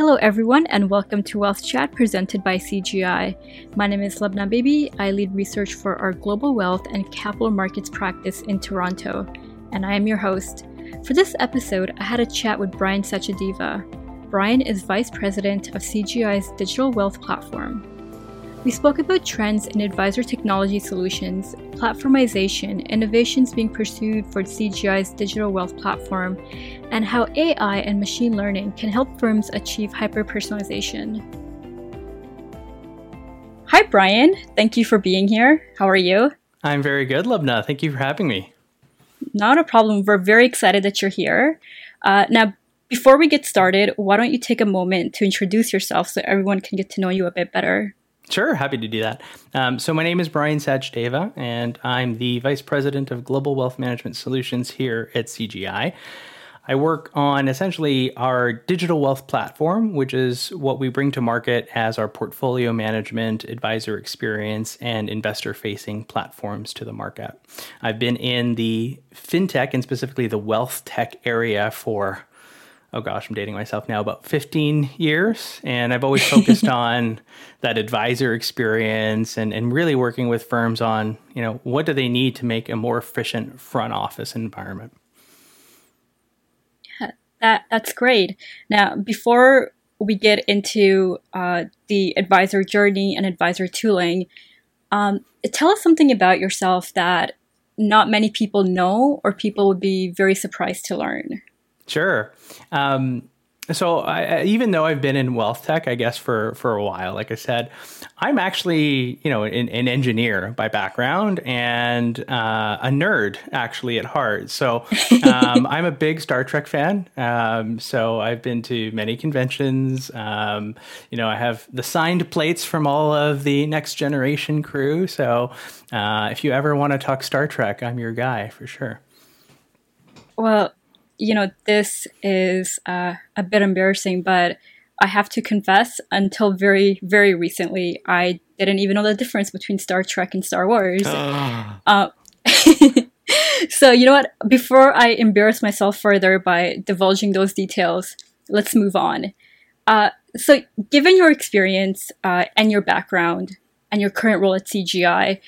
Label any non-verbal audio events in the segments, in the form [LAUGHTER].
Hello, everyone, and welcome to Wealth Chat presented by CGI. My name is Lubna Baby. I lead research for our global wealth and capital markets practice in Toronto, and I am your host. For this episode, I had a chat with Brian Sachdeva. Brian is Vice President of CGI's digital wealth platform. We spoke about trends in advisor technology solutions, platformization, innovations being pursued for CGI's digital wealth platform, and how AI and machine learning can help firms achieve hyper personalization. Hi, Brian. Thank you for being here. How are you? I'm very good, Lubna. Thank you for having me. Not a problem. We're very excited that you're here. Uh, now, before we get started, why don't you take a moment to introduce yourself so everyone can get to know you a bit better? Sure, happy to do that. Um, so, my name is Brian Sachdeva, and I'm the Vice President of Global Wealth Management Solutions here at CGI. I work on essentially our digital wealth platform, which is what we bring to market as our portfolio management, advisor experience, and investor facing platforms to the market. I've been in the fintech and specifically the wealth tech area for oh gosh, I'm dating myself now, about 15 years. And I've always focused [LAUGHS] on that advisor experience and, and really working with firms on, you know, what do they need to make a more efficient front office environment. Yeah, that, that's great. Now, before we get into uh, the advisor journey and advisor tooling, um, tell us something about yourself that not many people know or people would be very surprised to learn. Sure. Um, so I, even though I've been in wealth tech, I guess for for a while, like I said, I'm actually you know an, an engineer by background and uh, a nerd actually at heart. So um, I'm a big Star Trek fan. Um, so I've been to many conventions. Um, you know, I have the signed plates from all of the Next Generation crew. So uh, if you ever want to talk Star Trek, I'm your guy for sure. Well, you know, this is uh, a bit embarrassing, but I have to confess, until very, very recently, I didn't even know the difference between Star Trek and Star Wars. uh, [LAUGHS] so, you know what? Before I embarrass myself further by divulging those details, let's move on. Uh, so, given your experience uh, and your background and your current role at CGI,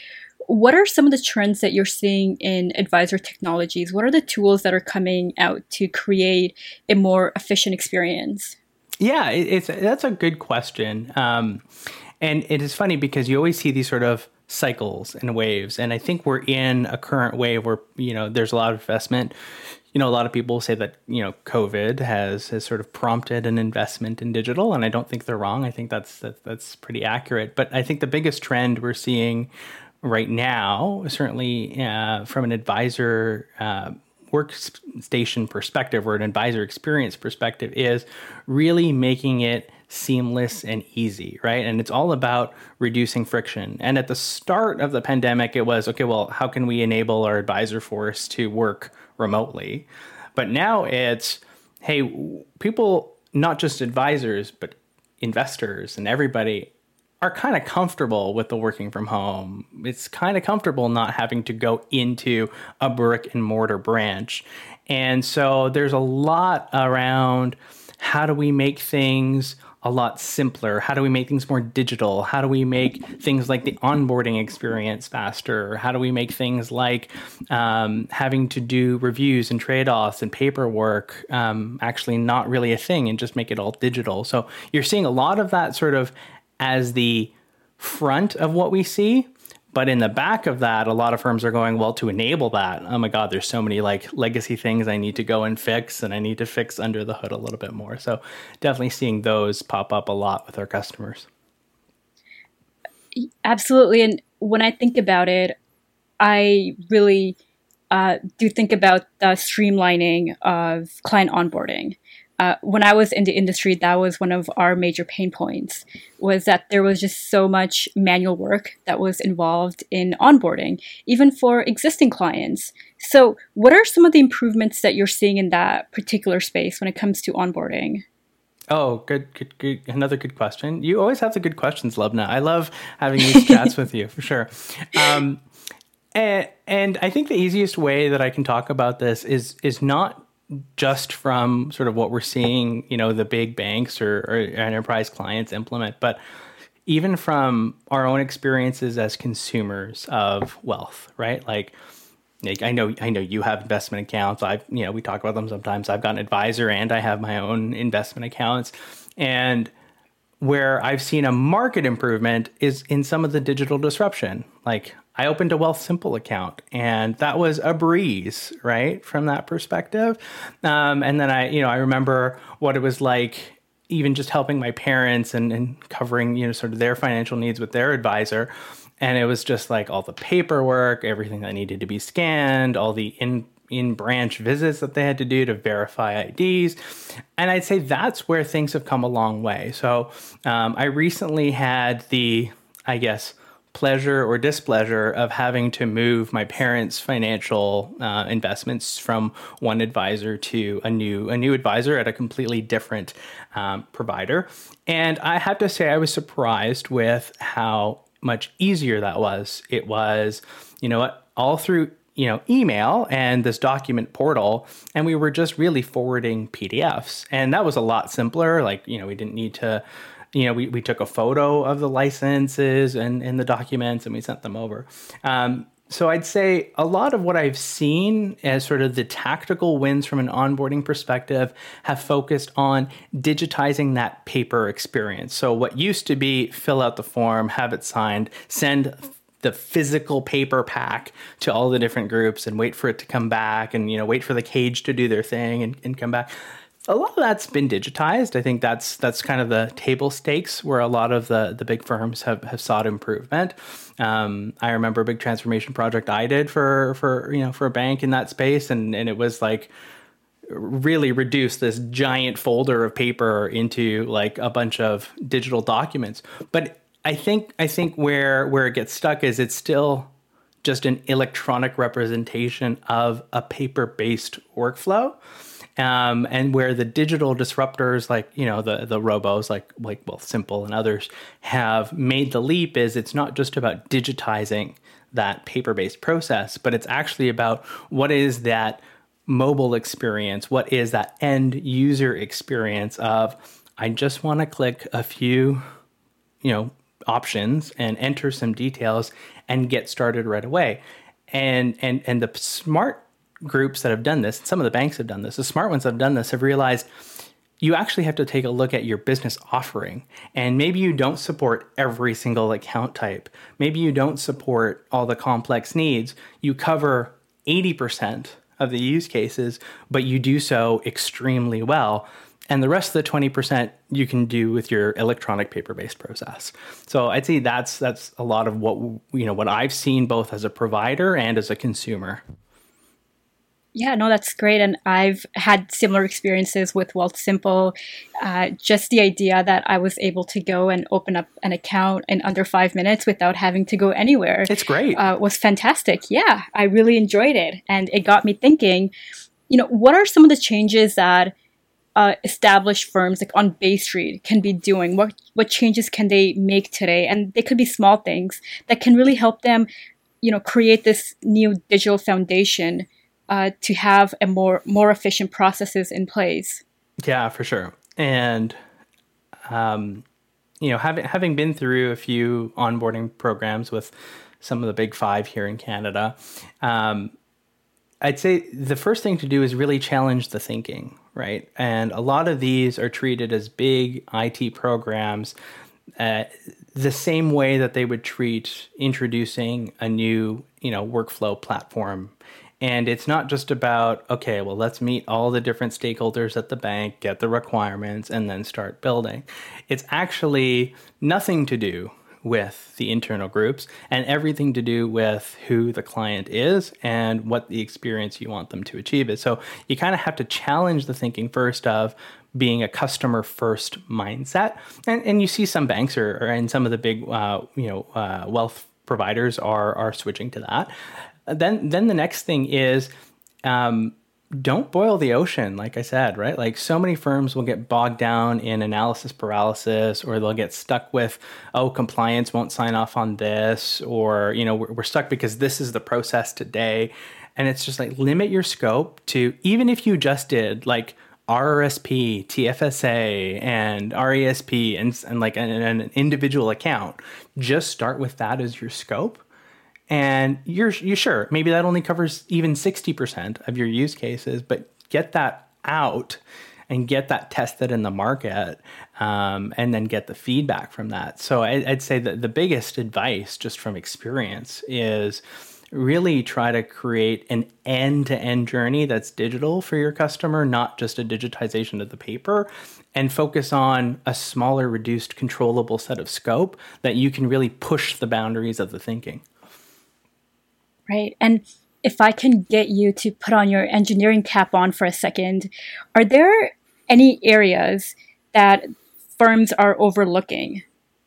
what are some of the trends that you're seeing in advisor technologies? What are the tools that are coming out to create a more efficient experience? Yeah, it's that's a good question, um, and it is funny because you always see these sort of cycles and waves, and I think we're in a current wave where you know there's a lot of investment. You know, a lot of people say that you know COVID has has sort of prompted an investment in digital, and I don't think they're wrong. I think that's that, that's pretty accurate. But I think the biggest trend we're seeing right now, certainly uh, from an advisor uh, workstation perspective or an advisor experience perspective, is really making it seamless and easy, right? And it's all about reducing friction. And at the start of the pandemic, it was okay, well, how can we enable our advisor force to work remotely? But now it's, hey, people, not just advisors, but investors and everybody are kind of comfortable with the working from home. It's kind of comfortable not having to go into a brick and mortar branch. And so there's a lot around how do we make things a lot simpler? How do we make things more digital? How do we make things like the onboarding experience faster? How do we make things like um, having to do reviews and trade offs and paperwork um, actually not really a thing and just make it all digital? So you're seeing a lot of that sort of as the front of what we see. But in the back of that, a lot of firms are going, well, to enable that, oh my God, there's so many like legacy things I need to go and fix, and I need to fix under the hood a little bit more. So definitely seeing those pop up a lot with our customers. Absolutely. And when I think about it, I really uh, do think about the streamlining of client onboarding uh, when I was in the industry, that was one of our major pain points was that there was just so much manual work that was involved in onboarding, even for existing clients. So, what are some of the improvements that you're seeing in that particular space when it comes to onboarding? Oh, good, good, good. Another good question. You always have the good questions, Lubna. I love having these chats with you for sure. Um, and, and I think the easiest way that I can talk about this is is not just from sort of what we're seeing, you know, the big banks or, or enterprise clients implement, but even from our own experiences as consumers of wealth, right? Like, like I know I know you have investment accounts. I've you know we talk about them sometimes. I've got an advisor and I have my own investment accounts, and where I've seen a market improvement is in some of the digital disruption. Like I opened a Wealthsimple account and that was a breeze, right? From that perspective. Um, and then I, you know, I remember what it was like even just helping my parents and, and covering, you know, sort of their financial needs with their advisor. And it was just like all the paperwork, everything that needed to be scanned, all the in in branch visits that they had to do to verify IDs. And I'd say that's where things have come a long way. So um, I recently had the, I guess, pleasure or displeasure of having to move my parents' financial uh, investments from one advisor to a new a new advisor at a completely different um, provider. And I have to say, I was surprised with how much easier that was. It was, you know, all through you know email and this document portal and we were just really forwarding pdfs and that was a lot simpler like you know we didn't need to you know we, we took a photo of the licenses and, and the documents and we sent them over. Um, so i'd say a lot of what i've seen as sort of the tactical wins from an onboarding perspective have focused on digitizing that paper experience. So what used to be fill out the form have it signed send the physical paper pack to all the different groups and wait for it to come back and you know wait for the cage to do their thing and, and come back a lot of that's been digitized. I think that's that's kind of the table stakes where a lot of the the big firms have, have sought improvement. Um, I remember a big transformation project I did for for you know for a bank in that space, and and it was like really reduce this giant folder of paper into like a bunch of digital documents. But I think I think where where it gets stuck is it's still just an electronic representation of a paper based workflow. Um, and where the digital disruptors like you know the the robos like like Wealthsimple and others have made the leap is it's not just about digitizing that paper based process, but it's actually about what is that mobile experience, what is that end user experience of I just want to click a few you know options and enter some details and get started right away. And and and the smart groups that have done this, some of the banks have done this, the smart ones that have done this have realized you actually have to take a look at your business offering. And maybe you don't support every single account type. Maybe you don't support all the complex needs. You cover 80% of the use cases, but you do so extremely well and the rest of the 20% you can do with your electronic paper-based process so i'd say that's that's a lot of what you know what i've seen both as a provider and as a consumer yeah, no, that's great. And I've had similar experiences with Wealthsimple. Uh, just the idea that I was able to go and open up an account in under five minutes without having to go anywhere. It's great. Uh, was fantastic. Yeah, I really enjoyed it. And it got me thinking, you know, what are some of the changes that uh, established firms like on Bay Street can be doing? What what changes can they make today? And they could be small things that can really help them, you know, create this new digital foundation uh, to have a more more efficient processes in place. Yeah, for sure. And um, you know, having having been through a few onboarding programs with some of the big five here in Canada, um, I'd say the first thing to do is really challenge the thinking, right? And a lot of these are treated as big IT programs uh, the same way that they would treat introducing a new, you know, workflow platform. And it's not just about, okay, well, let's meet all the different stakeholders at the bank, get the requirements, and then start building. It's actually nothing to do with the internal groups and everything to do with who the client is and what the experience you want them to achieve is. So you kind of have to challenge the thinking first of being a customer first mindset. And, and you see some banks or, or and some of the big uh, you know uh, wealth providers are are switching to that. Then then the next thing is um, don't boil the ocean, like I said, right? Like so many firms will get bogged down in analysis paralysis, or they'll get stuck with, oh, compliance won't sign off on this, or, you know, we're, we're stuck because this is the process today. And it's just like limit your scope to even if you just did like RRSP, TFSA, and RESP, and, and like an, an individual account, just start with that as your scope. And you're you sure maybe that only covers even 60% of your use cases, but get that out and get that tested in the market um, and then get the feedback from that. So I, would say that the biggest advice, just from experience, is really try to create an end to end journey that's digital for your customer, not just a digitization of the paper, and focus on a smaller, reduced, controllable set of scope that you can really push the boundaries of the thinking. Right. And if I can get you to put on your engineering cap on for a second, are there any areas that firms are overlooking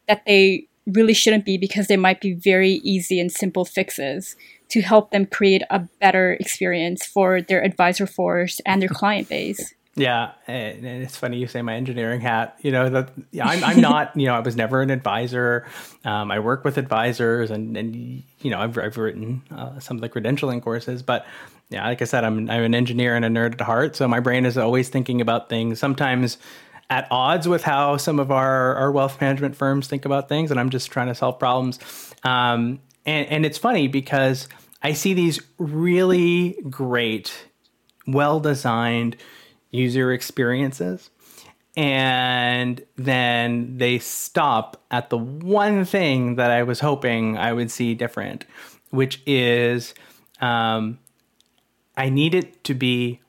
that they really shouldn't be because they might be very easy and simple fixes to help them create a better experience for their advisor force and their client base. Yeah, and it's funny you say my engineering hat. You know that I'm, I'm not. [LAUGHS] You know, I was never an advisor. Um, I work with advisors, and and you know, I've I've written uh, some of the credentialing courses, but yeah, like I said, I'm I'm an engineer and a nerd at heart. So my brain is always thinking about things. Sometimes at odds with how some of our, our wealth management firms think about things, and I'm just trying to solve problems. Um, and, and it's funny because I see these really great, well designed user experiences. And then they stop at the one thing that I was hoping I would see different, which is um, I need it to be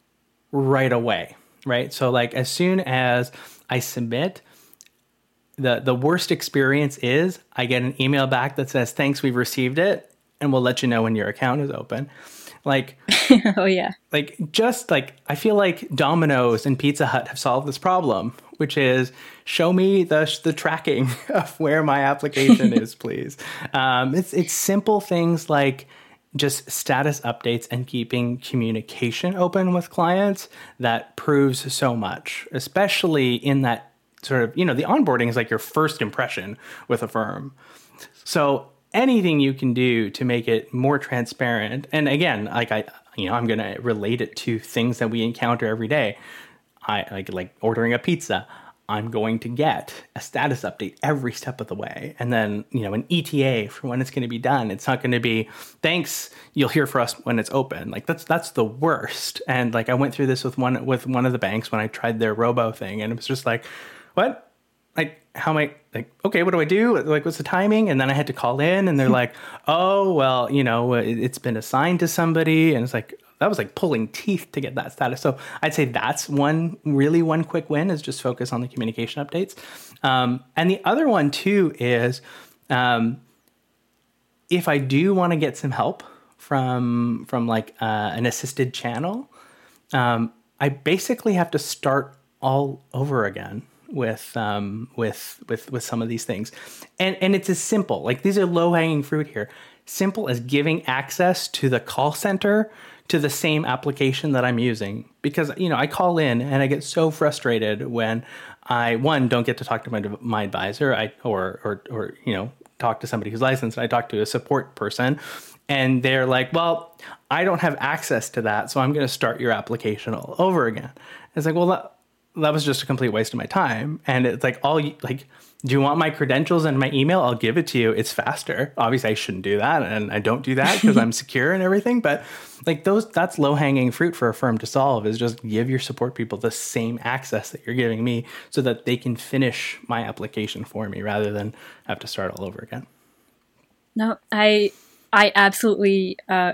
right away right? So like as soon as I submit, the the worst experience is I get an email back that says thanks we've received it and we'll let you know when your account is open. Like [LAUGHS] oh yeah. Like just like I feel like Domino's and Pizza Hut have solved this problem, which is show me the the tracking [LAUGHS] of where my application is, [LAUGHS] please. Um, it's it's simple things like just status updates and keeping communication open with clients that proves so much, especially in that sort of, you know, the onboarding is like your first impression with a firm. So anything you can do to make it more transparent, and again, like I, you know, I'm going to relate it to things that we encounter every day. I like like ordering a pizza. I'm going to get a status update every step of the way. And then, you know, an ETA for when it's going to be done. It's not going to be, thanks, you'll hear for us when it's open. Like that's that's the worst. And like I went through this with one with one of the banks when I tried their robo thing and it was just like, what? Like how am I like, okay, what do I do? Like what's the timing? And then I had to call in and they're [LAUGHS] like, oh, well, you know, it's been assigned to somebody. And it's like, that was like pulling teeth to get that status. So I'd say that's one really one quick win is just focus on the communication updates. Um, and the other one too is um, if I do want to get some help from from like uh, an assisted channel, um, I basically have to start all over again with um, with with with some of these things, and and it's as simple like these are low hanging fruit here, simple as giving access to the call center to the same application that I'm using. Because you know I call in and I get so frustrated when I one don't get to talk to my my advisor I or or or you know talk to somebody who's licensed. I talk to a support person and they're like well I don't have access to that so I'm going to start your application all over again. It's like well that, was just a complete waste of my time and it's like all like do you want my credentials and my email? I'll give it to you. It's faster. Obviously, I shouldn't do that, and I don't do that because I'm [LAUGHS] secure and everything. But like those, that's low hanging fruit for a firm to solve. Is just give your support people the same access that you're giving me, so that they can finish my application for me rather than have to start all over again. No, I I absolutely uh,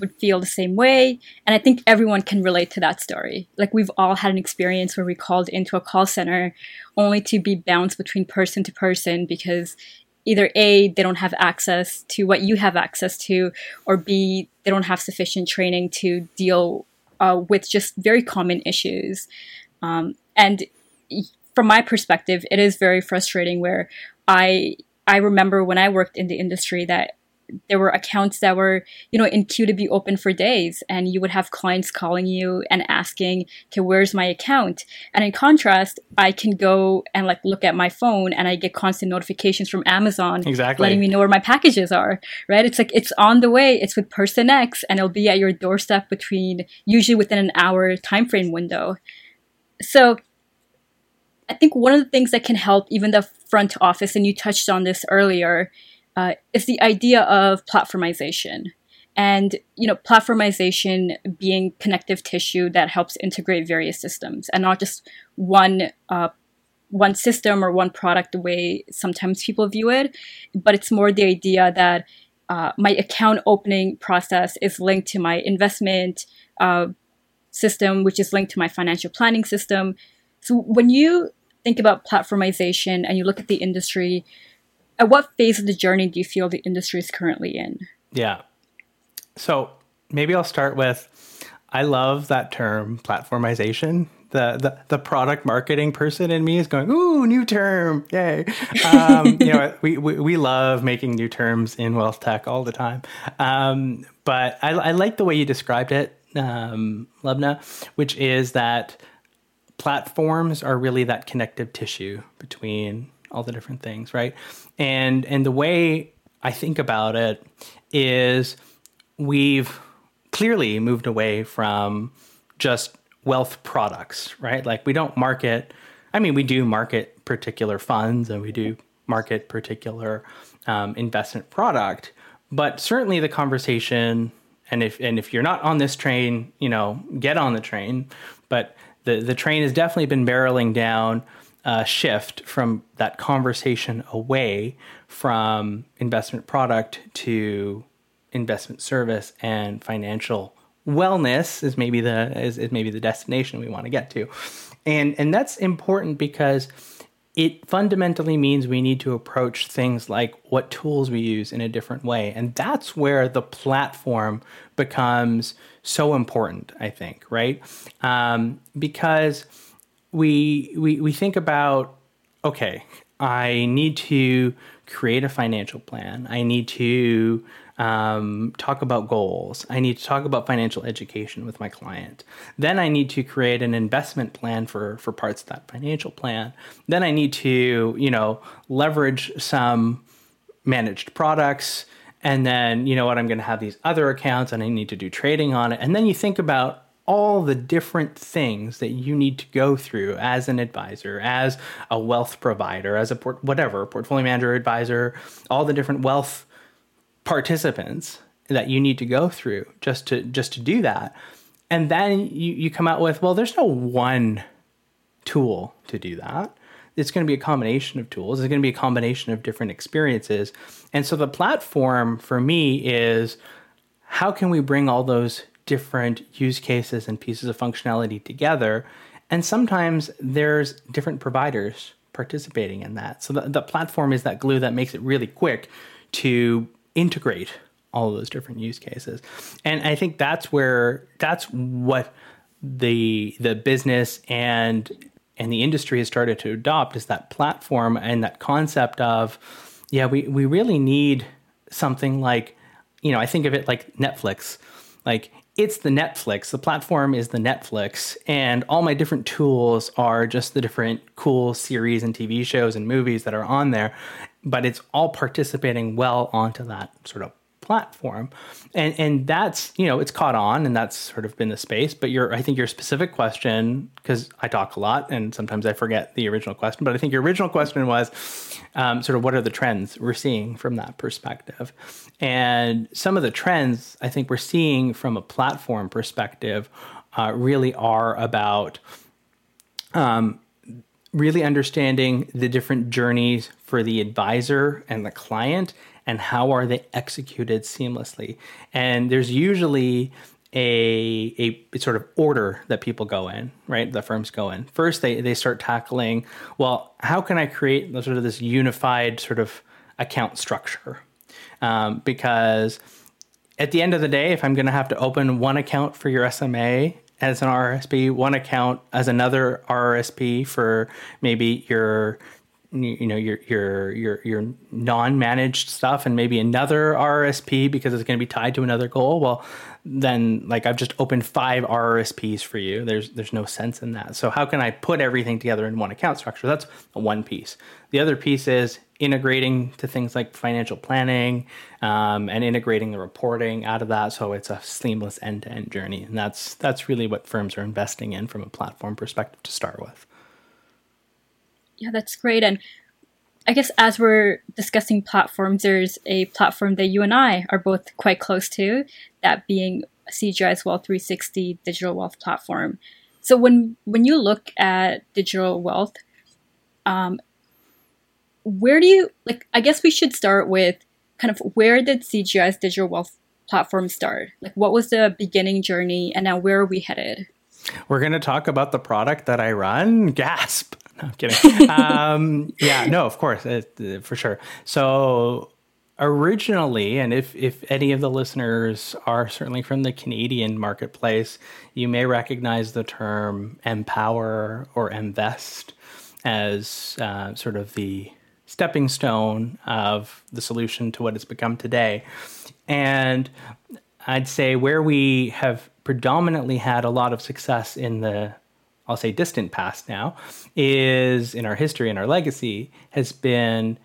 would feel the same way. And I think everyone can relate to that story. Like we've all had an experience where we called into a call center only to be bounced between person to person because either A, they don't have access to what you have access to, or B, they don't have sufficient training to deal uh, with just very common issues. Um, and from my perspective, it is very frustrating where I I remember when I worked in the industry that there were accounts that were, you know, in queue to be open for days. And you would have clients calling you and asking, okay, where's my account? And in contrast, I can go and like look at my phone and I get constant notifications from Amazon exactly. letting me know where my packages are, right? It's like it's on the way, it's with person X, and it'll be at your doorstep between usually within an hour time frame window. So I think one of the things that can help even the front office, and you touched on this earlier, uh, is the idea of platformization. And you know, platformization being connective tissue that helps integrate various systems, and not just one uh, one system or one product the way sometimes people view it, but it's more the idea that uh, my account opening process is linked to my investment uh, system, which is linked to my financial planning system. So when you think about platformization and you look at the industry, at what phase of the journey do you feel the industry is currently in? Yeah. So maybe I'll start with I love that term platformization. The, the, the product marketing person in me is going, ooh, new term, yay! Um, [LAUGHS] you know, we, we, we love making new terms in wealth tech all the time. Um, but I, I like the way you described it, um, Lubna, which is that platforms are really that connective tissue between all the different things, right? And and the way I think about it is we've clearly moved away from just wealth products, right? Like we don't market I mean, we do market particular funds and we do market particular um, investment product, but certainly the conversation and if and if you're not on this train, you know, get on the train. But the the train has definitely been barreling down a shift from that conversation away from investment product to investment service and financial wellness is maybe the is, is maybe the destination we want to get to and and that's important because it fundamentally means we need to approach things like what tools we use in a different way. And that's where the platform becomes so important, I think, right? Um, because we, we, we think about, okay, I need to create a financial plan. I need to um, talk about goals. I need to talk about financial education with my client. Then I need to create an investment plan for for parts of that financial plan. Then I need to you know leverage some managed products. And then you know what I'm going to have these other accounts, and I need to do trading on it. And then you think about all the different things that you need to go through as an advisor, as a wealth provider, as a port- whatever portfolio manager, advisor, all the different wealth participants that you need to go through just to just to do that. And then you, you come out with well there's no one tool to do that. It's going to be a combination of tools. It's going to be a combination of different experiences. And so the platform for me is how can we bring all those different use cases and pieces of functionality together and sometimes there's different providers participating in that so the, the platform is that glue that makes it really quick to integrate all those different use cases. And I think that's where that's what the the business and and the industry has started to adopt is that platform and that concept of yeah, we we really need something like you know, I think of it like Netflix. Like it's the Netflix. The platform is the Netflix, and all my different tools are just the different cool series and TV shows and movies that are on there but it's all participating well onto that sort of platform. And and that's you know it's caught on and that's sort of been the space but your i think your specific question because i talk a lot and sometimes i forget the original question but i think your original question was um, sort of what are the trends we're seeing from that perspective? And some of the trends i think we're seeing from a platform perspective uh, really are about um, really understanding the different journeys for the advisor and the client and how are they executed seamlessly. And there's usually a, a sort of order that people go in, right? The firms go in. First, they, they start tackling, well, how can I create sort of this unified sort of account structure? Um, because at the end of the day, if I'm going to have to open one account for your SMA as an RSP, one account as another RSP for maybe your you know your your your your non-managed stuff and maybe another RRSP because it's going to be tied to another goal well then like I've just opened five RRSPs for you. There's there's no sense in that. So how can I put everything together in one account structure? That's one piece. The other piece is integrating to things like financial planning um, and integrating the reporting out of that. So it's a seamless end-to-end journey. And that's that's really what firms are investing in from a platform perspective to start with yeah, that's great. And I guess as we're discussing platforms, there's a platform that you and I are both quite close to, that being CGI's Wealth 360 digital wealth platform. So when when you look at digital wealth, um, where do you like? I guess we should start with kind of where did CGI's digital wealth platform start? Like, what was the beginning journey, and now where are we headed? We're going to talk about the product that I run. Gasp. No, I'm kidding. [LAUGHS] um, yeah, no, of course, uh, for sure. So originally, and if if any of the listeners are certainly from the Canadian marketplace, you may recognize the term empower or invest as uh, sort of the stepping stone of the solution to what it's become today. And I'd say where we have predominantly had a lot of success in the I'll say distant past now, is in our history and our legacy has been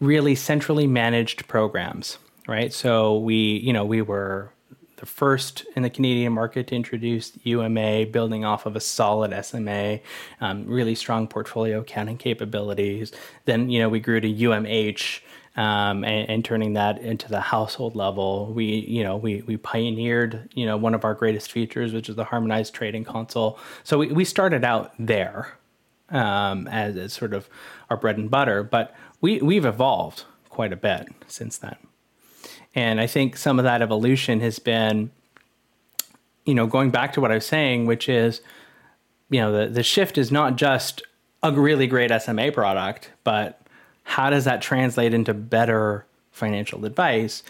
really centrally managed programs, right? So we, you know, we were the first in the Canadian market to introduce UMA, building off of a solid SMA, um, really strong portfolio accounting capabilities. Then, you know, we grew to UMH, um, and, and, turning that into the household level. We, you know, we we pioneered, you know, one of our greatest features, which is the harmonized trading console. So we, we started out there um, as, as sort of our bread and butter, but we we've evolved quite a bit since then. And I think some of that evolution has been, you know, going back to what I was saying, which is, you know, the, the shift is not just a really great SMA product, but how does that translate into better financial advice?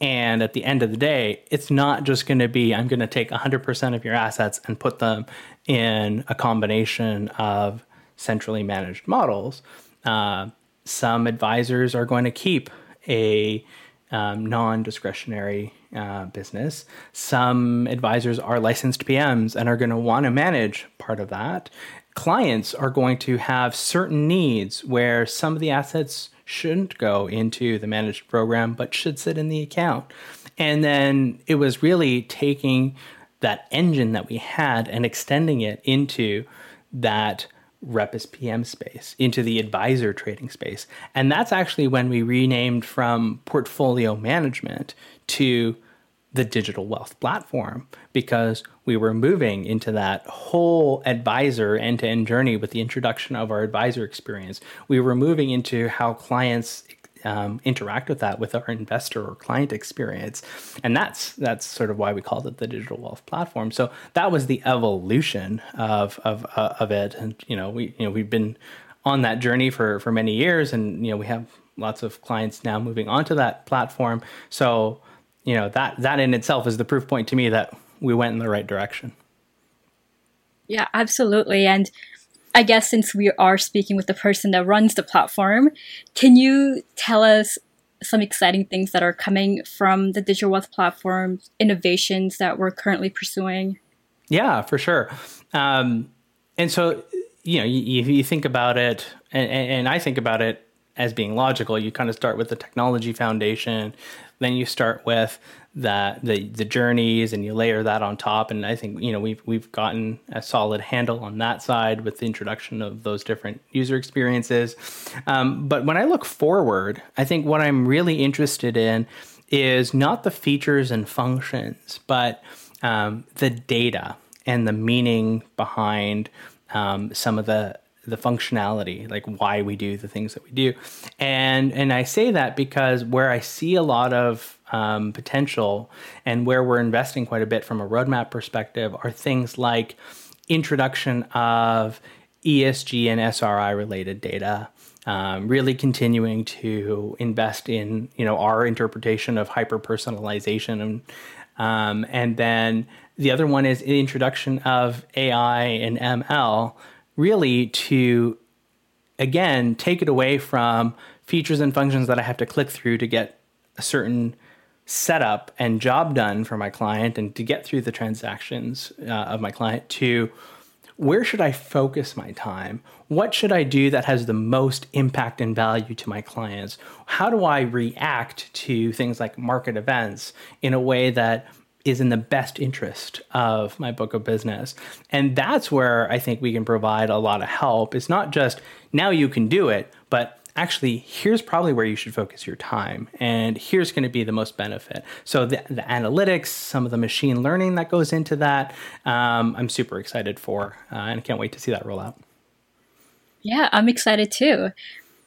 And at the end of the day, it's not just going to be, I'm going to take 100% of your assets and put them in a combination of centrally managed models. Uh, some advisors are going to keep a um, non discretionary uh, business. Some advisors are licensed PMs and are going to want to manage part of that clients are going to have certain needs where some of the assets shouldn't go into the managed program but should sit in the account. And then it was really taking that engine that we had and extending it into that Rep as PM space, into the advisor trading space. And that's actually when we renamed from portfolio management to the digital wealth platform because we were moving into that whole advisor end to end journey with the introduction of our advisor experience. We were moving into how clients um, interact with that with our investor or client experience, and that's that's sort of why we called it the digital wealth platform. So that was the evolution of of uh, of it, and you know we you know we've been on that journey for for many years, and you know we have lots of clients now moving onto that platform. So you know that that in itself is the proof point to me that we went in the right direction. Yeah, absolutely. And I guess since we are speaking with the person that runs the platform, can you tell us some exciting things that are coming from the digital wealth platform, innovations that we're currently pursuing? Yeah, for sure. Um, and so, you know, you, you think about it, and, and I think about it as being logical. You kind of start with the technology foundation, then you start with the, the the journeys and you layer that on top. And I think you know we've we've gotten a solid handle on that side with the introduction of those different user experiences. Um, but when I look forward I think what I'm really interested in is not the features and functions but um, the data and the meaning behind um, some of the the functionality, like why we do the things that we do. And and I say that because where I see a lot of um, potential and where we're investing quite a bit from a roadmap perspective are things like introduction of ESG and SRI related data. Um, really continuing to invest in you know our interpretation of hyper personalization and um, and then the other one is the introduction of AI and ML really to again take it away from features and functions that I have to click through to get a certain setup and job done for my client and to get through the transactions uh, of my client to where should I focus my time? What should I do that has the most impact and value to my clients? How do I react to things like market events in a way that is in the best interest of my book of business? And that's where I think we can provide a lot of help. It's not just now you can do it, but actually here's probably where you should focus your time and here's going to be the most benefit so the, the analytics some of the machine learning that goes into that um, i'm super excited for uh, and can't wait to see that roll out yeah i'm excited too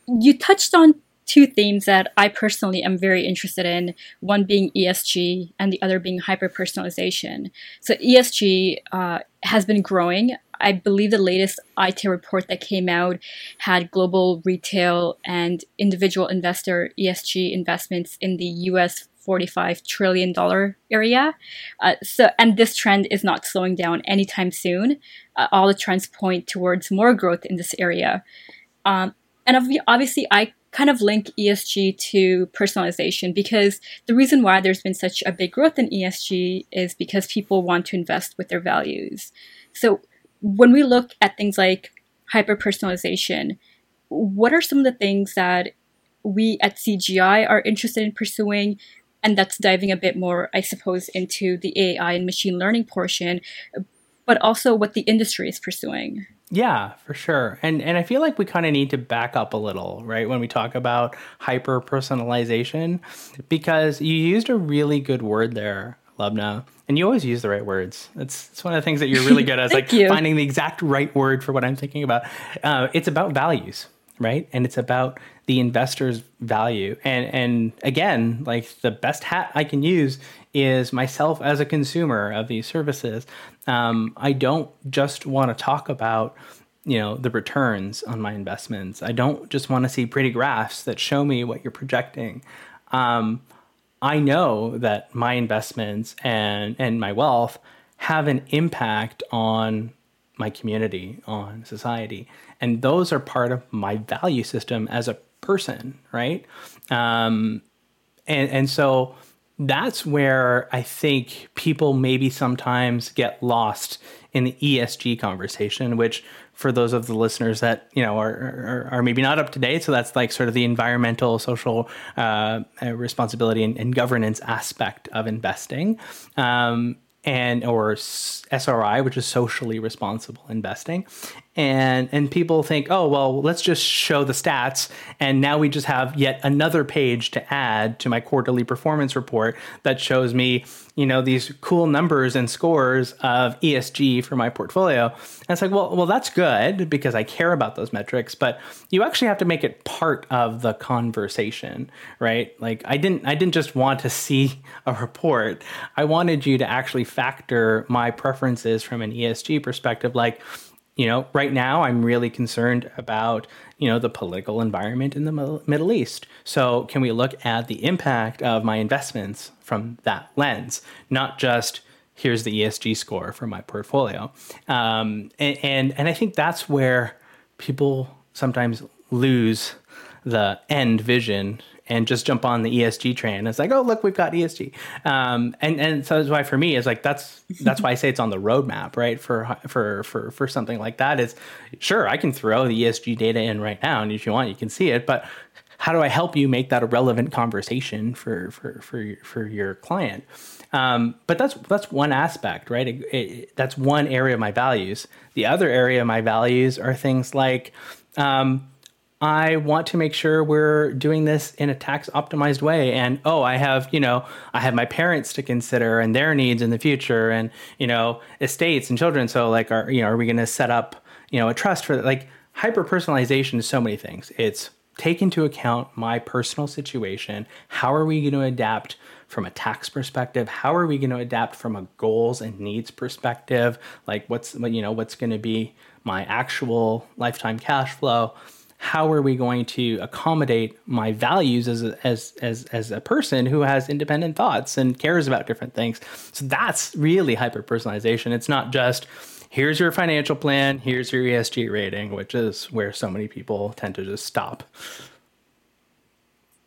you touched on two themes that i personally am very interested in one being esg and the other being hyper personalization so esg uh, has been growing I believe the latest Aite report that came out had global retail and individual investor ESG investments in the US $45 trillion area. Uh, so, and this trend is not slowing down anytime soon. Uh, all the trends point towards more growth in this area. Um, and obviously, I kind of link ESG to personalization because the reason why there's been such a big growth in ESG is because people want to invest with their values. So, when we look at things like hyper personalization, what are some of the things that we at CGI are interested in pursuing? And that's diving a bit more, I suppose, into the AI and machine learning portion, but also what the industry is pursuing. Yeah, for sure. And and I feel like we kind of need to back up a little, right, when we talk about hyper personalization because you used a really good word there, Lubna, and you always use the right words. It's it's one of the things that you're really good at, [LAUGHS] like you. finding the exact right word for what I'm thinking about. Uh, it's about values, right? And it's about the investor's value. And and again, like the best hat I can use is myself as a consumer of these services. Um, I don't just want to talk about you know the returns on my investments. I don't just want to see pretty graphs that show me what you're projecting. Um, I know that my investments and and my wealth have an impact on my community, on society, and those are part of my value system as a person, right? Um, and and so that's where I think people maybe sometimes get lost in the ESG conversation, which for those of the listeners that you know are, are, are maybe not up to date. So that's like sort of the environmental, social uh, responsibility and, and, governance aspect of investing. Um, and or SRI, which is socially responsible investing, and and people think, oh well, let's just show the stats, and now we just have yet another page to add to my quarterly performance report that shows me you know these cool numbers and scores of ESG for my portfolio. And it's like, well, well, that's good because I care about those metrics, but you actually have to make it part of the conversation, right? Like I didn't I didn't just want to see a report. I wanted you to actually factor my preferences from an ESG perspective like you know, right now I'm really concerned about, you know, the political environment in the Middle East. So, can we look at the impact of my investments from that lens, not just here's the ESG score for my portfolio? Um, and, and and I think that's where people sometimes lose the end vision and just jump on the ESG train. It's like, oh, look, we've got ESG. Um, and and so that's why for me, it's like that's that's why I say it's on the roadmap, right? For for for for something like that, is sure I can throw the ESG data in right now, and if you want, you can see it, but how do I help you make that a relevant conversation for for for for your client? Um, but that's that's one aspect, right? It, it, that's one area of my values. The other area of my values are things like um, I want to make sure we're doing this in a tax optimized way. And oh, I have, you know, I have my parents to consider and their needs in the future and, you know, estates and children. So like, are, you know, are we going to set up, you know, a trust for like hyper personalization is so many things. It's take into account my personal situation. How are we going to adapt from a tax perspective? How are we going to adapt from a goals and needs perspective? Like what's, you know, what's going to be my actual lifetime cash flow? How are we going to accommodate my values as a, as as as a person who has independent thoughts and cares about different things so that's really hyper personalization it's not just here's your financial plan, here's your ESG rating, which is where so many people tend to just stop.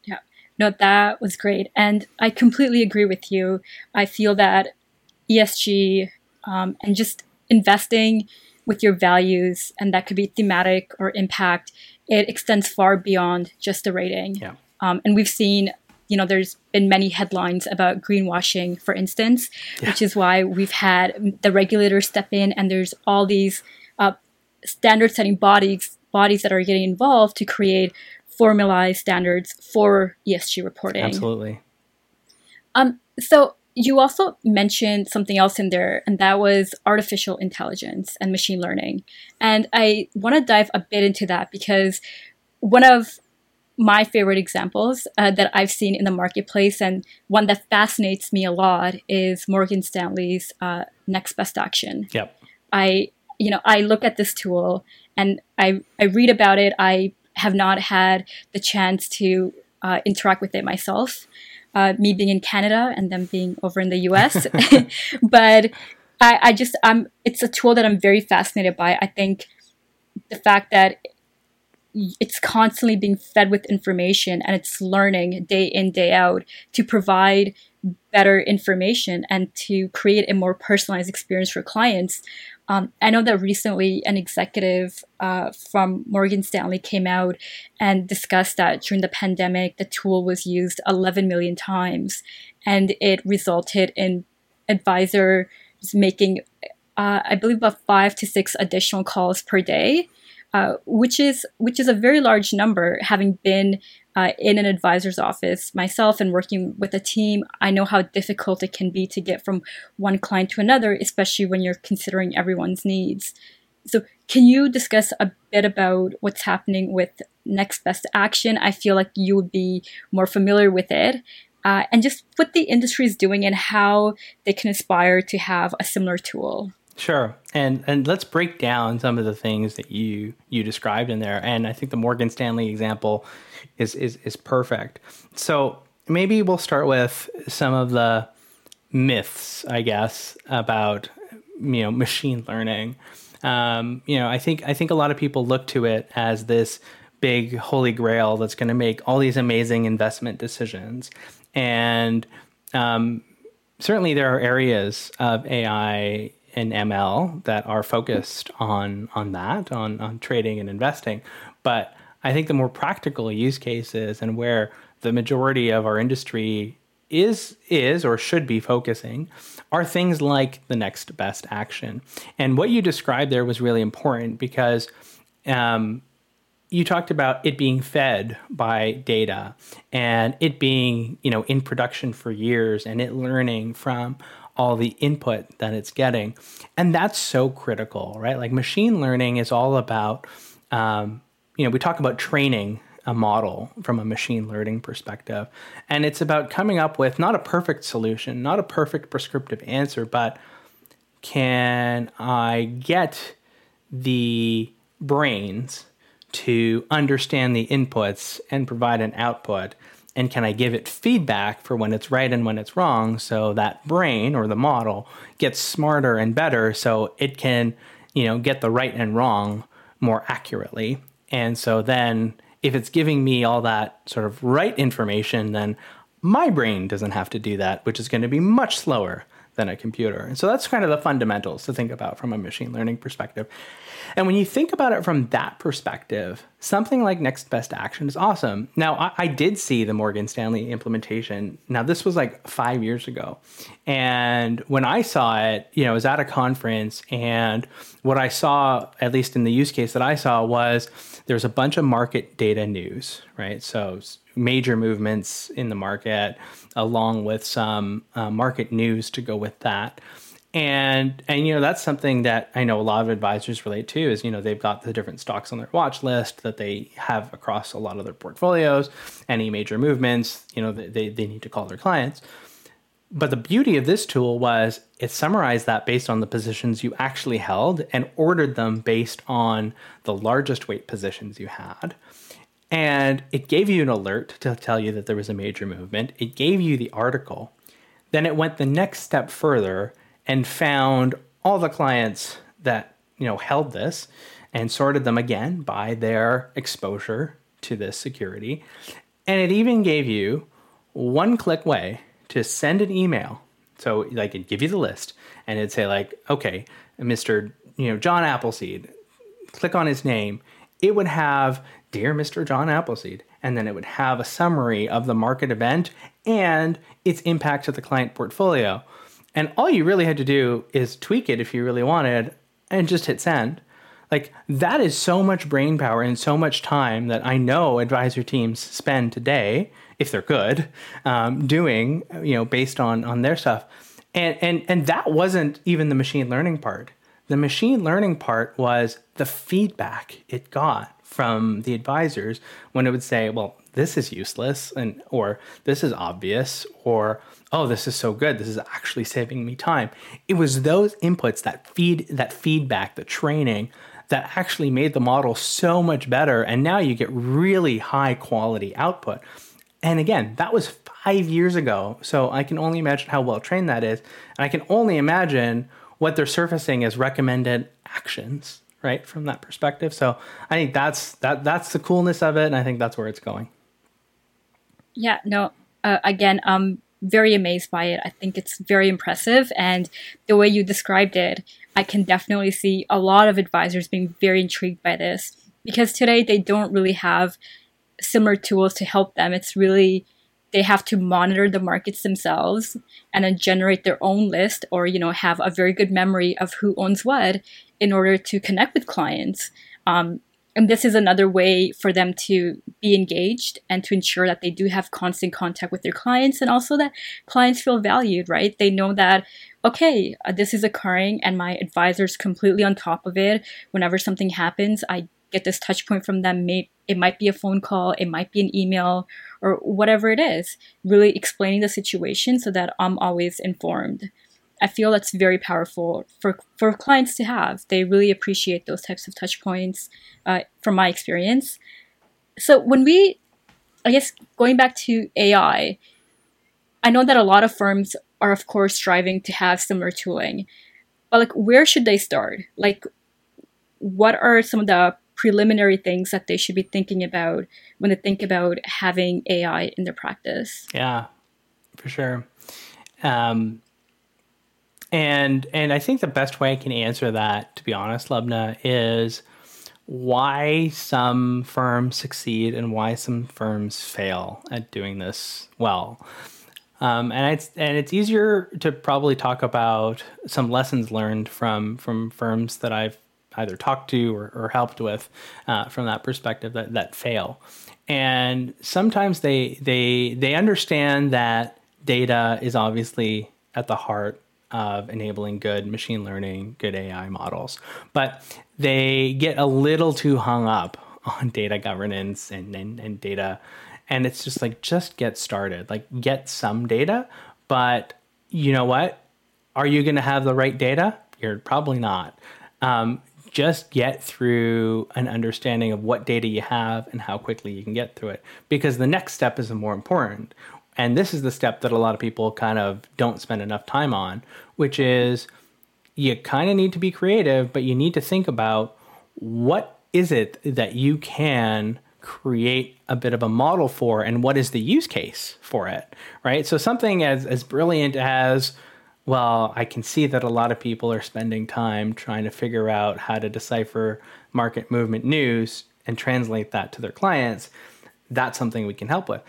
Yeah, no, that was great. And I completely agree with you. I feel that ESG um, and just investing with your values, and that could be thematic or impact, it extends far beyond just the rating. Yeah. Um, and we've seen you know, there's been many headlines about greenwashing, for instance, yeah. which is why we've had the regulators step in, and there's all these uh, standard-setting bodies bodies that are getting involved to create formalized standards for ESG reporting. Absolutely. Um, so you also mentioned something else in there, and that was artificial intelligence and machine learning. And I want to dive a bit into that because one of my favorite examples uh, that I've seen in the marketplace, and one that fascinates me a lot is Morgan Stanley's uh, Next Best Action. Yep. I, you know, I look at this tool and I, I read about it. I have not had the chance to uh, interact with it myself. Uh, me being in Canada and them being over in the US, [LAUGHS] but I, I just I'm it's a tool that I'm very fascinated by. I think the fact that it's constantly being fed with information and it's learning day in day out to provide better information and to create a more personalized experience for clients um, i know that recently an executive uh, from morgan stanley came out and discussed that during the pandemic the tool was used 11 million times and it resulted in advisors making uh, i believe about five to six additional calls per day uh, which is which is a very large number. Having been uh, in an advisor's office myself and working with a team, I know how difficult it can be to get from one client to another, especially when you're considering everyone's needs. So, can you discuss a bit about what's happening with Next Best Action? I feel like you would be more familiar with it. Uh, and just what the industry is doing and how they can aspire to have a similar tool. Sure, and and let's break down some of the things that you you described in there. And I think the Morgan Stanley example is is is perfect. So maybe we'll start with some of the myths, I guess, about you know [LAUGHS] machine learning. Um, you know, I think I think a lot of people look to it as this big holy grail that's going to make all these amazing investment decisions, and um, certainly there are areas of AI in ML that are focused on on that, on on trading and investing. But I think the more practical use cases and where the majority of our industry is is or should be focusing are things like the next best action. And what you described there was really important because um, you talked about it being fed by data and it being you know in production for years and it learning from all the input that it's getting. And that's so critical, right? Like machine learning is all about, um, you know, we talk about training a model from a machine learning perspective. And it's about coming up with not a perfect solution, not a perfect prescriptive answer, but can I get the brains to understand the inputs and provide an output and can I give it feedback for when it's right and when it's wrong so that brain or the model gets smarter and better so it can, you know, get the right and wrong more accurately. And so then if it's giving me all that sort of right information, then my brain doesn't have to do that, which is going to be much slower than a computer. And so that's kind of the fundamentals to think about from a machine learning perspective. And when you think about it from that perspective, something like next best action is awesome. Now, I, I, did see the Morgan Stanley implementation. Now, this was like five years ago. And when I saw it, you know, I was at a conference, and what I saw, at least in the use case that I saw, was there's a bunch of market data news, right? So major movements in the market, along with some uh, market news to go with that and and you know that's something that I know a lot of advisors relate to is you know they've got the different stocks on their watch list that they have across a lot of their portfolios. Any major movements, you know they they need to call their clients. But the beauty of this tool was it summarized that based on the positions you actually held and ordered them based on the largest weight positions you had. And it gave you an alert to tell you that there was a major movement. It gave you the article. Then it went the next step further and found all the clients that you know held this and sorted them again by their exposure to this security. And it even gave you one click way to send an email. So like it'd give you the list and it'd say like, okay, Mr. you know, John Appleseed, click on his name. It would have Dear Mr. John Appleseed, and then it would have a summary of the market event and its impact to the client portfolio. And all you really had to do is tweak it if you really wanted and just hit send. Like that is so much brain power and so much time that I know advisor teams spend today, if they're good, um, doing you know based on on their stuff, and and and that wasn't even the machine learning part. The machine learning part was the feedback it got from the advisors when it would say, well, this is useless and or this is obvious or oh this is so good this is actually saving me time it was those inputs that feed that feedback the training that actually made the model so much better. And now you get really high quality output. And again, that was five years ago. So I can only imagine how well trained that is. And I can only imagine what they're surfacing is recommended actions, right? From that perspective. So I think that's that that's the coolness of it. And I think that's where it's going. Yeah, no, uh, again, I'm very amazed by it. I think it's very impressive. And the way you described it, I can definitely see a lot of advisors being very intrigued by this because today they don't really have similar tools to help them. It's really they have to monitor the markets themselves and then generate their own list or you know have a very good memory of who owns what in order to connect with clients um, and this is another way for them to be engaged and to ensure that they do have constant contact with their clients and also that clients feel valued right they know that okay, uh, this is occurring and my advisor's completely on top of it. Whenever something happens, I get this touch point from them. It might be a phone call, it might be an email, or whatever it is, really explaining the situation so that I'm always informed. I feel that's very powerful for, for clients to have. They really appreciate those types of touch points uh, from my experience. So, when we, I guess, going back to AI, I know that a lot of firms are of course striving to have similar tooling. But like where should they start? Like what are some of the preliminary things that they should be thinking about when they think about having AI in their practice? Yeah, for sure. Um, and and I think the best way I can answer that, to be honest, Lubna, is why some firms succeed and why some firms fail at doing this well. Um, and it's and it's easier to probably talk about some lessons learned from from firms that I've either talked to or, or helped with uh, from that perspective that, that fail. And sometimes they they they understand that data is obviously at the heart of enabling good machine learning, good AI models, but they get a little too hung up [LAUGHS] on data governance and, and, and data. And it's just like just get started like get some data but you know what? Are you going to have the right data? You're probably not. Um, just get through an understanding of what data you have and how quickly you can get through it because the next step is more important and this is the step that a lot of people kind of don't spend enough time on which is you kind of need to be creative but you need to think about what is it that you can create a bit of a model for and what is the use case for it, right? So something as, as brilliant as, well, I can see that a lot of people are spending time trying to figure out how to decipher market movement news and translate that to their clients. That's something we can help with.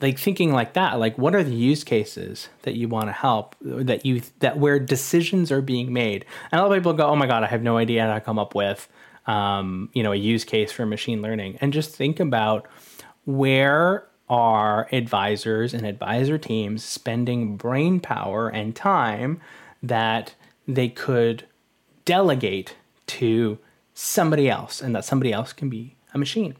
Like thinking like that, like what are the use cases that you want to help that you that where decisions are being made? And a lot of people go, "Oh my god, I have no idea how to come up with um, you know, a use case for machine learning, and just think about where are advisors and advisor teams spending brain power and time that they could delegate to somebody else, and that somebody else can be a machine.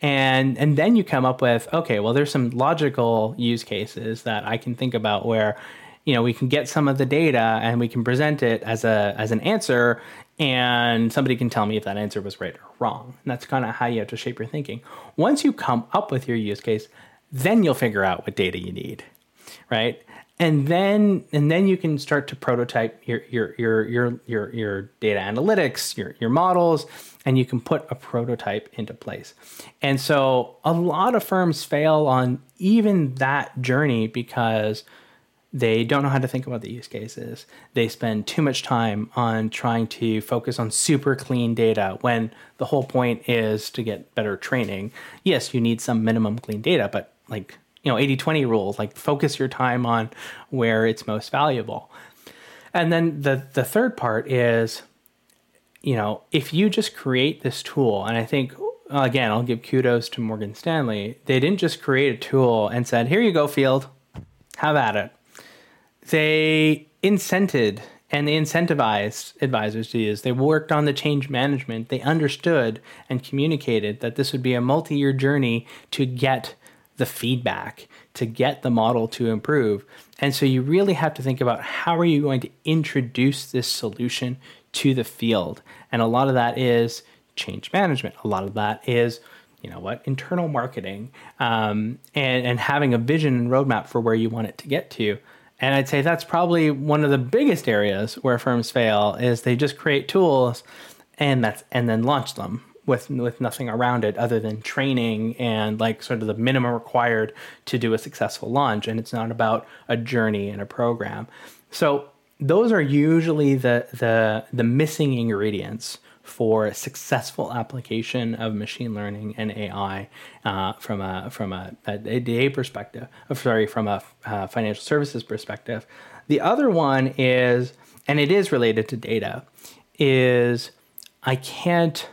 And and then you come up with okay, well, there's some logical use cases that I can think about where you know we can get some of the data and we can present it as a as an answer and somebody can tell me if that answer was right or wrong. And that's kind of how you have to shape your thinking. Once you come up with your use case, then you'll figure out what data you need, right? and then and then you can start to prototype your your your your your, your data analytics your your models and you can put a prototype into place and so a lot of firms fail on even that journey because they don't know how to think about the use cases. They spend too much time on trying to focus on super clean data when the whole point is to get better training. Yes, you need some minimum clean data, but like you know 80-20 rules like focus your time on where it's most valuable and then the the third part is you know if you just create this tool and i think again i'll give kudos to morgan stanley they didn't just create a tool and said here you go field have at it they incented and they incentivized advisors to use. They worked on the change management. They understood and communicated that this would be a multi year journey to get the feedback to get the model to improve. And so you really have to think about how are you going to introduce this solution to the field. And a lot of that is change management. A lot of that is you know what internal marketing um, and and having a vision and roadmap for where you want it to get to and i'd say that's probably one of the biggest areas where firms fail is they just create tools and that's and then launch them with with nothing around it other than training and like sort of the minimum required to do a successful launch and it's not about a journey and a program so those are usually the the the missing ingredients for successful application of machine learning and AI uh, from a from a, a perspective. Uh, sorry, from a uh, financial services perspective. The other one is, and it is related to data, is I can't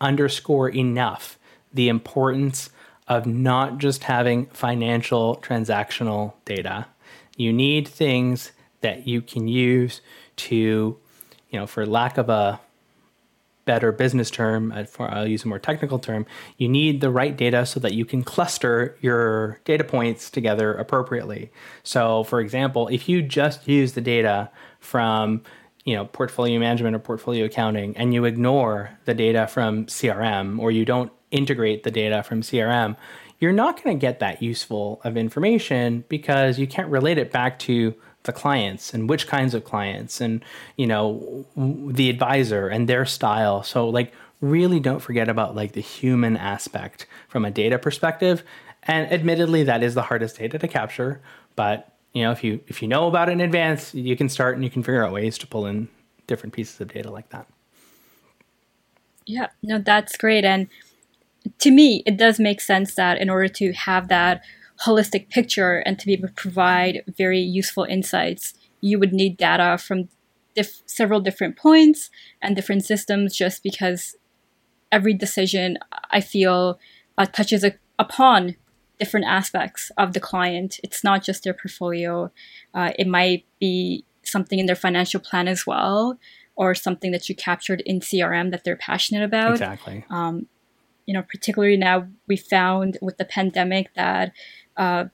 underscore enough the importance of not just having financial transactional data. You need things that you can use to, you know, for lack of a better business term, uh, I'll use a more technical term, you need the right data so that you can cluster your data points together appropriately. So, for example, if you just use the data from you know portfolio management or portfolio accounting and you ignore the data from crm or you don't integrate the data from crm you're not going to get that useful of information because you can't relate it back to the clients and which kinds of clients and you know the advisor and their style. So like really don't forget about like the human aspect from a data perspective. And admittedly that is the hardest data to capture but you know if you if you know about it in advance you can start and you can figure out ways to pull in different pieces of data like that. Yeah no that's great. And to me it does make sense that in order to have that holistic picture and to be able to provide very useful insights you would need data from several different points and different systems just because every decision i feel uh, touches a- upon different aspects of the client. It's not just their portfolio. Uh, it might be something in their financial plan as well, or something that you captured in CRM that they're passionate about. Exactly. Um, you know, particularly now we found with the pandemic that uh,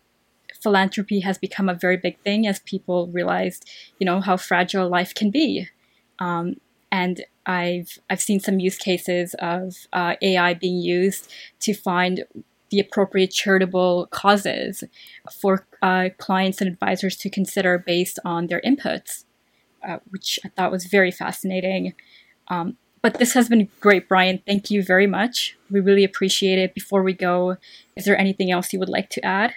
philanthropy has become a very big thing as people realized, you know, how fragile life can be. Um, and I've I've seen some use cases of uh, AI being used to find the appropriate charitable causes for uh, clients and advisors to consider based on their inputs, uh, which I thought was very fascinating. Um, but this has been great, Brian. Thank you very much. We really appreciate it. Before we go, is there anything else you would like to add?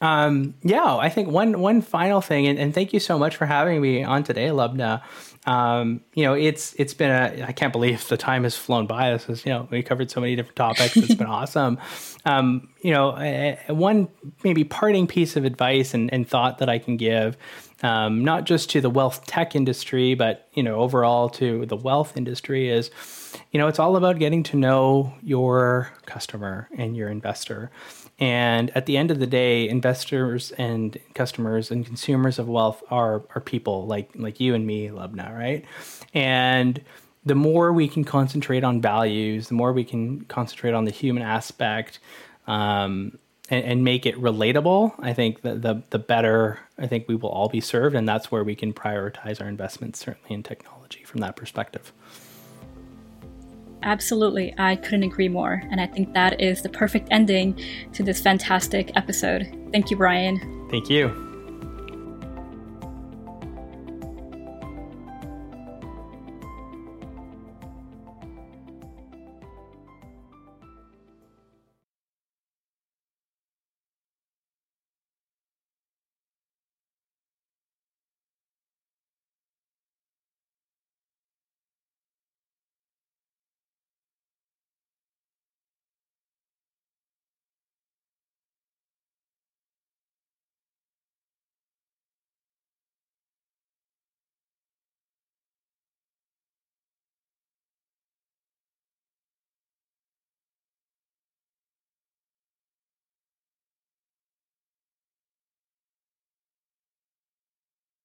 Um, yeah, I think one one final thing, and, and, thank you so much for having me on today, Lubna. Um, you know, it's it's been a I can't believe the time has flown by. This is you know we covered so many different topics. It's been [LAUGHS] awesome. Um, you know, a one maybe parting piece of advice and, and thought that I can give, um, not just to the wealth tech industry, but you know overall to the wealth industry is, you know, it's all about getting to know your customer and your investor. And at the end of the day, investors and customers and consumers of wealth are are people like like you and me, Lubna, right? And the more we can concentrate on values, the more we can concentrate on the human aspect, um, and, and, make it relatable. I think the, the the better I think we will all be served, and that's where we can prioritize our investments, certainly in technology, from that perspective. Absolutely. I couldn't agree more. And I think that is the perfect ending to this fantastic episode. Thank you, Brian. Thank you.